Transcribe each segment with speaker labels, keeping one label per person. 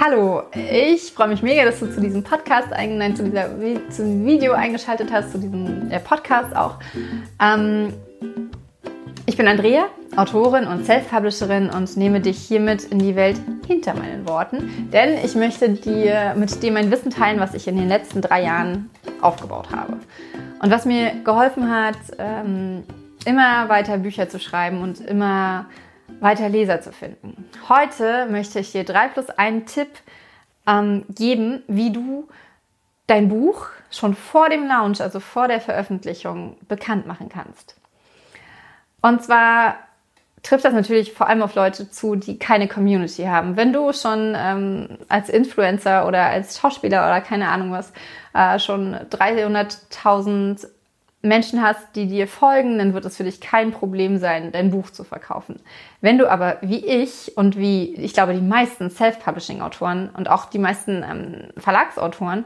Speaker 1: Hallo, ich freue mich mega, dass du zu diesem Podcast, nein, zu, dieser, zu Video eingeschaltet hast, zu diesem äh, Podcast auch. Ähm, ich bin Andrea, Autorin und Self-Publisherin und nehme dich hiermit in die Welt hinter meinen Worten, denn ich möchte dir mit dir mein Wissen teilen, was ich in den letzten drei Jahren aufgebaut habe. Und was mir geholfen hat, ähm, immer weiter Bücher zu schreiben und immer weiter Leser zu finden. Heute möchte ich dir drei plus einen Tipp ähm, geben, wie du dein Buch schon vor dem Launch, also vor der Veröffentlichung, bekannt machen kannst. Und zwar trifft das natürlich vor allem auf Leute zu, die keine Community haben. Wenn du schon ähm, als Influencer oder als Schauspieler oder keine Ahnung was äh, schon 300.000 Menschen hast, die dir folgen, dann wird es für dich kein Problem sein, dein Buch zu verkaufen. Wenn du aber wie ich und wie ich glaube die meisten Self-Publishing-Autoren und auch die meisten ähm, Verlagsautoren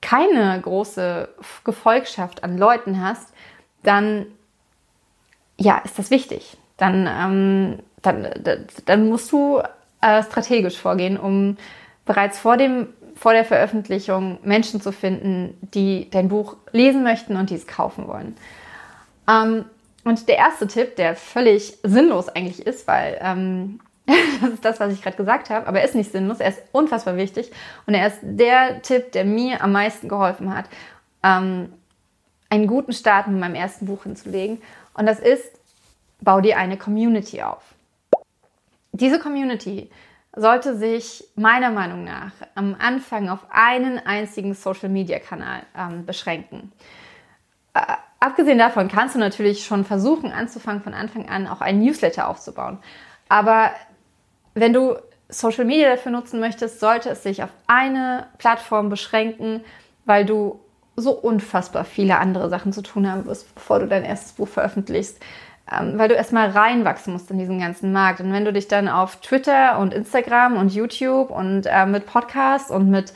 Speaker 1: keine große Gefolgschaft an Leuten hast, dann ja, ist das wichtig. Dann, ähm, dann, dann musst du äh, strategisch vorgehen, um bereits vor dem vor der Veröffentlichung Menschen zu finden, die dein Buch lesen möchten und die es kaufen wollen. Ähm, und der erste Tipp, der völlig sinnlos eigentlich ist, weil ähm, das ist das, was ich gerade gesagt habe, aber er ist nicht sinnlos, er ist unfassbar wichtig und er ist der Tipp, der mir am meisten geholfen hat, ähm, einen guten Start mit meinem ersten Buch hinzulegen. Und das ist, bau dir eine Community auf. Diese Community sollte sich meiner Meinung nach am Anfang auf einen einzigen Social-Media-Kanal ähm, beschränken. Äh, abgesehen davon kannst du natürlich schon versuchen, anzufangen, von Anfang an auch einen Newsletter aufzubauen. Aber wenn du Social Media dafür nutzen möchtest, sollte es sich auf eine Plattform beschränken, weil du so unfassbar viele andere Sachen zu tun haben wirst, bevor du dein erstes Buch veröffentlichst weil du erstmal reinwachsen musst in diesen ganzen Markt. Und wenn du dich dann auf Twitter und Instagram und YouTube und äh, mit Podcasts und mit,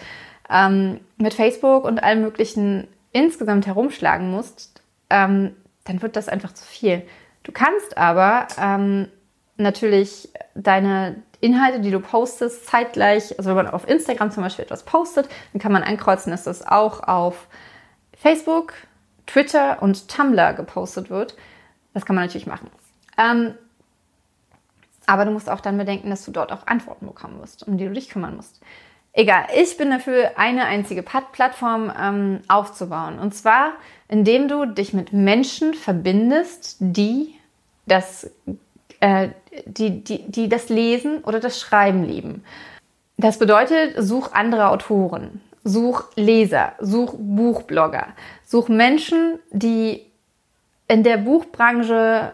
Speaker 1: ähm, mit Facebook und allem Möglichen insgesamt herumschlagen musst, ähm, dann wird das einfach zu viel. Du kannst aber ähm, natürlich deine Inhalte, die du postest, zeitgleich, also wenn man auf Instagram zum Beispiel etwas postet, dann kann man ankreuzen, dass das auch auf Facebook, Twitter und Tumblr gepostet wird. Das kann man natürlich machen. Ähm, aber du musst auch dann bedenken, dass du dort auch Antworten bekommen musst, um die du dich kümmern musst. Egal, ich bin dafür, eine einzige Plattform ähm, aufzubauen. Und zwar, indem du dich mit Menschen verbindest, die das, äh, die, die, die das Lesen oder das Schreiben lieben. Das bedeutet, such andere Autoren, such Leser, such Buchblogger, such Menschen, die in der Buchbranche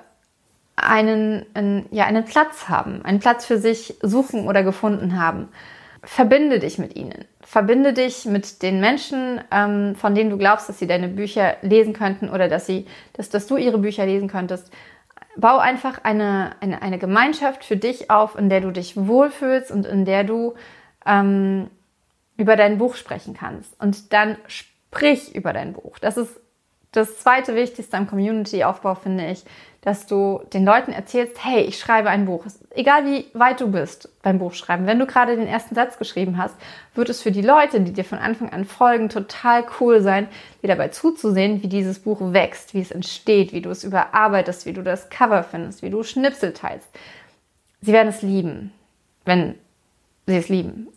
Speaker 1: einen, einen, ja, einen Platz haben, einen Platz für sich suchen oder gefunden haben. Verbinde dich mit ihnen. Verbinde dich mit den Menschen, ähm, von denen du glaubst, dass sie deine Bücher lesen könnten oder dass, sie, dass, dass du ihre Bücher lesen könntest. Bau einfach eine, eine, eine Gemeinschaft für dich auf, in der du dich wohlfühlst und in der du ähm, über dein Buch sprechen kannst. Und dann sprich über dein Buch. Das ist das zweite Wichtigste am Community-Aufbau finde ich, dass du den Leuten erzählst, hey, ich schreibe ein Buch. Egal wie weit du bist beim Buchschreiben, wenn du gerade den ersten Satz geschrieben hast, wird es für die Leute, die dir von Anfang an folgen, total cool sein, dir dabei zuzusehen, wie dieses Buch wächst, wie es entsteht, wie du es überarbeitest, wie du das Cover findest, wie du Schnipsel teilst. Sie werden es lieben, wenn sie es lieben.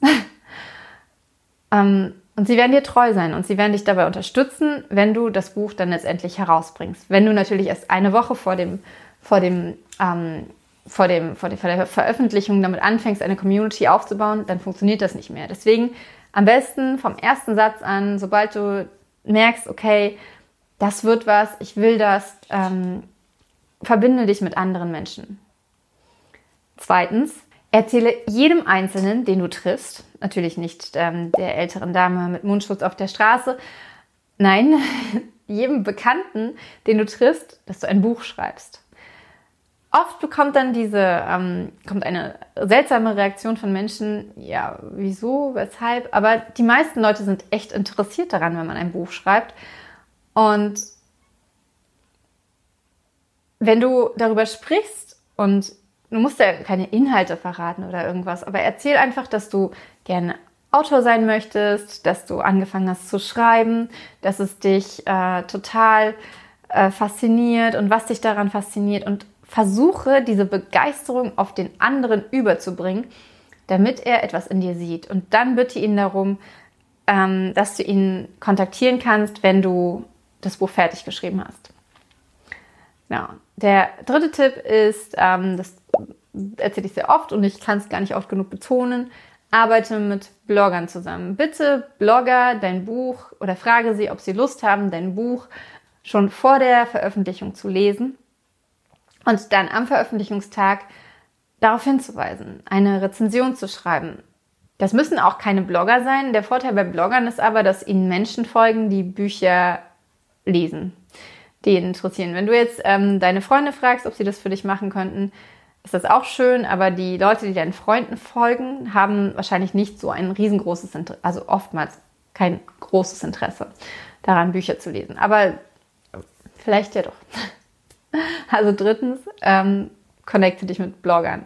Speaker 1: ähm, und sie werden dir treu sein und sie werden dich dabei unterstützen, wenn du das Buch dann letztendlich herausbringst. Wenn du natürlich erst eine Woche vor dem, vor dem, ähm, vor dem, vor der Veröffentlichung damit anfängst, eine Community aufzubauen, dann funktioniert das nicht mehr. Deswegen am besten vom ersten Satz an, sobald du merkst, okay, das wird was, ich will das, ähm, verbinde dich mit anderen Menschen. Zweitens, Erzähle jedem Einzelnen, den du triffst, natürlich nicht ähm, der älteren Dame mit Mundschutz auf der Straße, nein, jedem Bekannten, den du triffst, dass du ein Buch schreibst. Oft bekommt dann diese, ähm, kommt eine seltsame Reaktion von Menschen, ja, wieso, weshalb, aber die meisten Leute sind echt interessiert daran, wenn man ein Buch schreibt. Und wenn du darüber sprichst und du musst ja keine Inhalte verraten oder irgendwas, aber erzähl einfach, dass du gerne Autor sein möchtest, dass du angefangen hast zu schreiben, dass es dich äh, total äh, fasziniert und was dich daran fasziniert und versuche diese Begeisterung auf den anderen überzubringen, damit er etwas in dir sieht. Und dann bitte ihn darum, ähm, dass du ihn kontaktieren kannst, wenn du das Buch fertig geschrieben hast. Ja. Der dritte Tipp ist, ähm, das erzähle ich sehr oft und ich kann es gar nicht oft genug betonen, arbeite mit Bloggern zusammen. Bitte Blogger dein Buch oder frage sie, ob sie Lust haben, dein Buch schon vor der Veröffentlichung zu lesen und dann am Veröffentlichungstag darauf hinzuweisen, eine Rezension zu schreiben. Das müssen auch keine Blogger sein. Der Vorteil bei Bloggern ist aber, dass ihnen Menschen folgen, die Bücher lesen, die ihn interessieren. Wenn du jetzt ähm, deine Freunde fragst, ob sie das für dich machen könnten, ist das auch schön, aber die Leute, die deinen Freunden folgen, haben wahrscheinlich nicht so ein riesengroßes Interesse, also oftmals kein großes Interesse daran, Bücher zu lesen. Aber vielleicht ja doch. Also drittens, ähm, connecte dich mit Bloggern.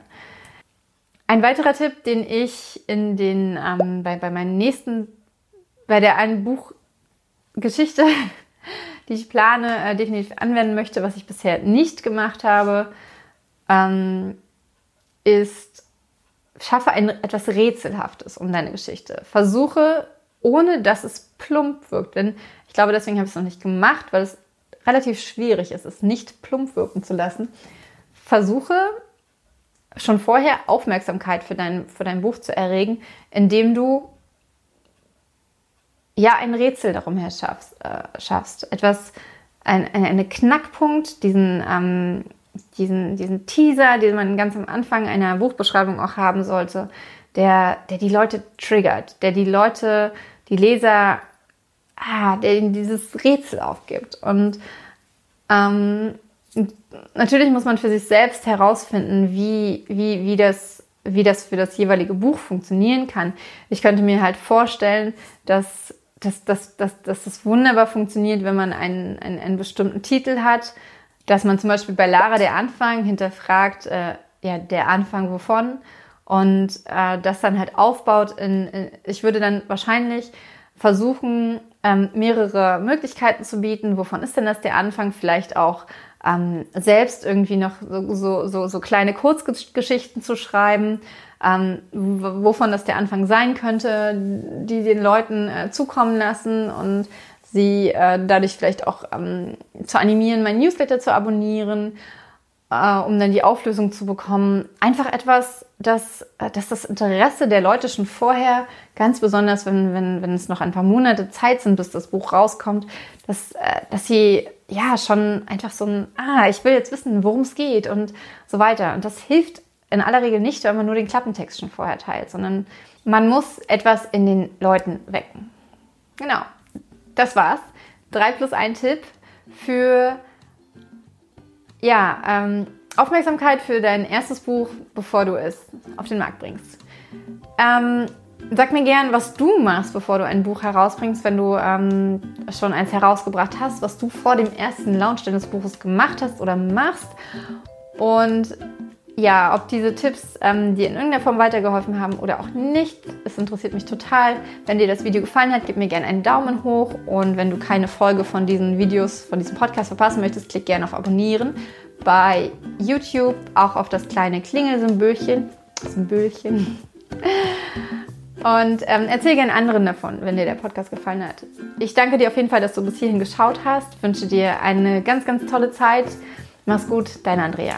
Speaker 1: Ein weiterer Tipp, den ich in den, ähm, bei, bei meinen nächsten, bei der einen Buchgeschichte, die ich plane, äh, definitiv anwenden möchte, was ich bisher nicht gemacht habe, ähm, ist, schaffe ein etwas Rätselhaftes um deine Geschichte. Versuche, ohne dass es plump wirkt. Denn ich glaube, deswegen habe ich es noch nicht gemacht, weil es relativ schwierig ist, es nicht plump wirken zu lassen. Versuche schon vorher Aufmerksamkeit für dein, für dein Buch zu erregen, indem du ja ein Rätsel darum her schaffst. Äh, schaffst. Etwas, ein, ein, eine Knackpunkt, diesen ähm, diesen, diesen Teaser, den man ganz am Anfang einer Buchbeschreibung auch haben sollte, der, der die Leute triggert, der die Leute, die Leser, ah, der ihnen dieses Rätsel aufgibt. Und ähm, natürlich muss man für sich selbst herausfinden, wie, wie, wie, das, wie das für das jeweilige Buch funktionieren kann. Ich könnte mir halt vorstellen, dass, dass, dass, dass, dass das wunderbar funktioniert, wenn man einen, einen, einen bestimmten Titel hat, dass man zum Beispiel bei Lara der Anfang hinterfragt, äh, ja, der Anfang wovon und äh, das dann halt aufbaut in, in, ich würde dann wahrscheinlich versuchen, ähm, mehrere Möglichkeiten zu bieten. Wovon ist denn das der Anfang? Vielleicht auch ähm, selbst irgendwie noch so, so, so, so kleine Kurzgeschichten zu schreiben, ähm, wovon das der Anfang sein könnte, die den Leuten äh, zukommen lassen und sie äh, dadurch vielleicht auch ähm, zu animieren, mein Newsletter zu abonnieren, äh, um dann die Auflösung zu bekommen. Einfach etwas, das, äh, dass das Interesse der Leute schon vorher, ganz besonders wenn, wenn, wenn es noch ein paar Monate Zeit sind, bis das Buch rauskommt, dass, äh, dass sie ja schon einfach so ein, ah, ich will jetzt wissen, worum es geht und so weiter. Und das hilft in aller Regel nicht, wenn man nur den Klappentext schon vorher teilt, sondern man muss etwas in den Leuten wecken. Genau das war's. Drei plus ein Tipp für ja, ähm, Aufmerksamkeit für dein erstes Buch, bevor du es auf den Markt bringst. Ähm, sag mir gern, was du machst, bevor du ein Buch herausbringst, wenn du ähm, schon eins herausgebracht hast, was du vor dem ersten Launch deines Buches gemacht hast oder machst. Und ja, ob diese Tipps ähm, dir in irgendeiner Form weitergeholfen haben oder auch nicht, es interessiert mich total. Wenn dir das Video gefallen hat, gib mir gerne einen Daumen hoch und wenn du keine Folge von diesen Videos, von diesem Podcast verpassen möchtest, klick gerne auf Abonnieren. Bei YouTube auch auf das kleine Klingelsymbolchen. Symbolchen. Und ähm, erzähl gerne anderen davon, wenn dir der Podcast gefallen hat. Ich danke dir auf jeden Fall, dass du bis hierhin geschaut hast. Wünsche dir eine ganz, ganz tolle Zeit. Mach's gut, deine Andrea.